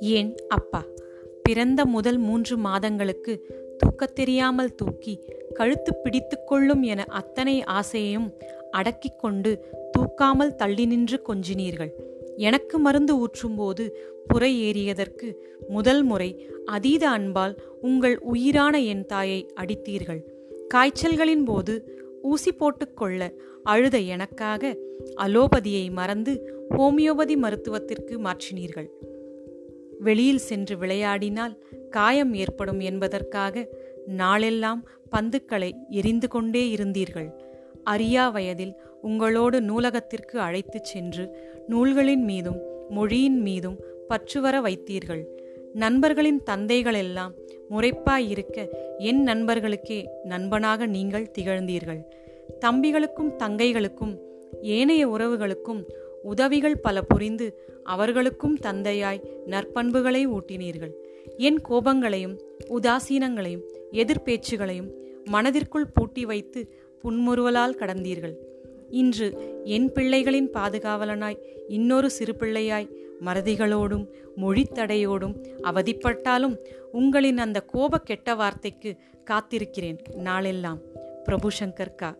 ஏன் அப்பா? பிறந்த முதல் மூன்று மாதங்களுக்கு தூக்கத் தெரியாமல் தூக்கி கழுத்து பிடித்து கொள்ளும் என அத்தனை ஆசையையும் அடக்கிக் கொண்டு தூக்காமல் தள்ளி நின்று கொஞ்சினீர்கள். எனக்கு மருந்து ஊற்றும்போது புறை ஏறியதற்கு முதல் முறை அதீத அன்பால் உங்கள் உயிரான என் தாயை அடித்தீர்கள். காய்ச்சல்களின் போது ஊசி போட்டுக்கொள்ள அழுத எனக்காக அலோபதியை மறந்து ஹோமியோபதி மருத்துவத்திற்கு மாற்றினீர்கள். வெளியில் சென்று விளையாடினால் காயம் ஏற்படும் என்பதற்காக நாளெல்லாம் பந்துக்களை எரிந்து கொண்டே இருந்தீர்கள். அரியா வயதில் உங்களோடு நூலகத்திற்கு அழைத்துச் சென்று நூல்களின் மீதும் மொழியின் மீதும் பற்றுவர வைத்தீர்கள். நண்பர்களின் தந்தைகளெல்லாம் முறைப்பாயிருக்க என் நண்பர்களுக்கே நண்பனாக நீங்கள் திகழ்ந்தீர்கள். தம்பிகளுக்கும் தங்கைகளுக்கும் ஏனைய உறவுகளுக்கும் உதவிகள் பல புரிந்து அவர்களுக்கும் தந்தையாய் நற்பண்புகளை ஊட்டினீர்கள். என் கோபங்களையும் உதாசீனங்களையும் எதிர்பேச்சுகளையும் மனதிற்குள் பூட்டி வைத்து புன்முறுவலால் கடந்தீர்கள். இன்று என் பிள்ளைகளின் பாதுகாவலனாய் இன்னொரு சிறு பிள்ளையாய் மறதிகளோடும் மொழித்தடையோடும் அவதிப்பட்டாலும் உங்களின் அந்த கோப கெட்ட வார்த்தைக்கு காத்திருக்கிறேன். நாளெல்லாம் பிரபு சங்கர் கா.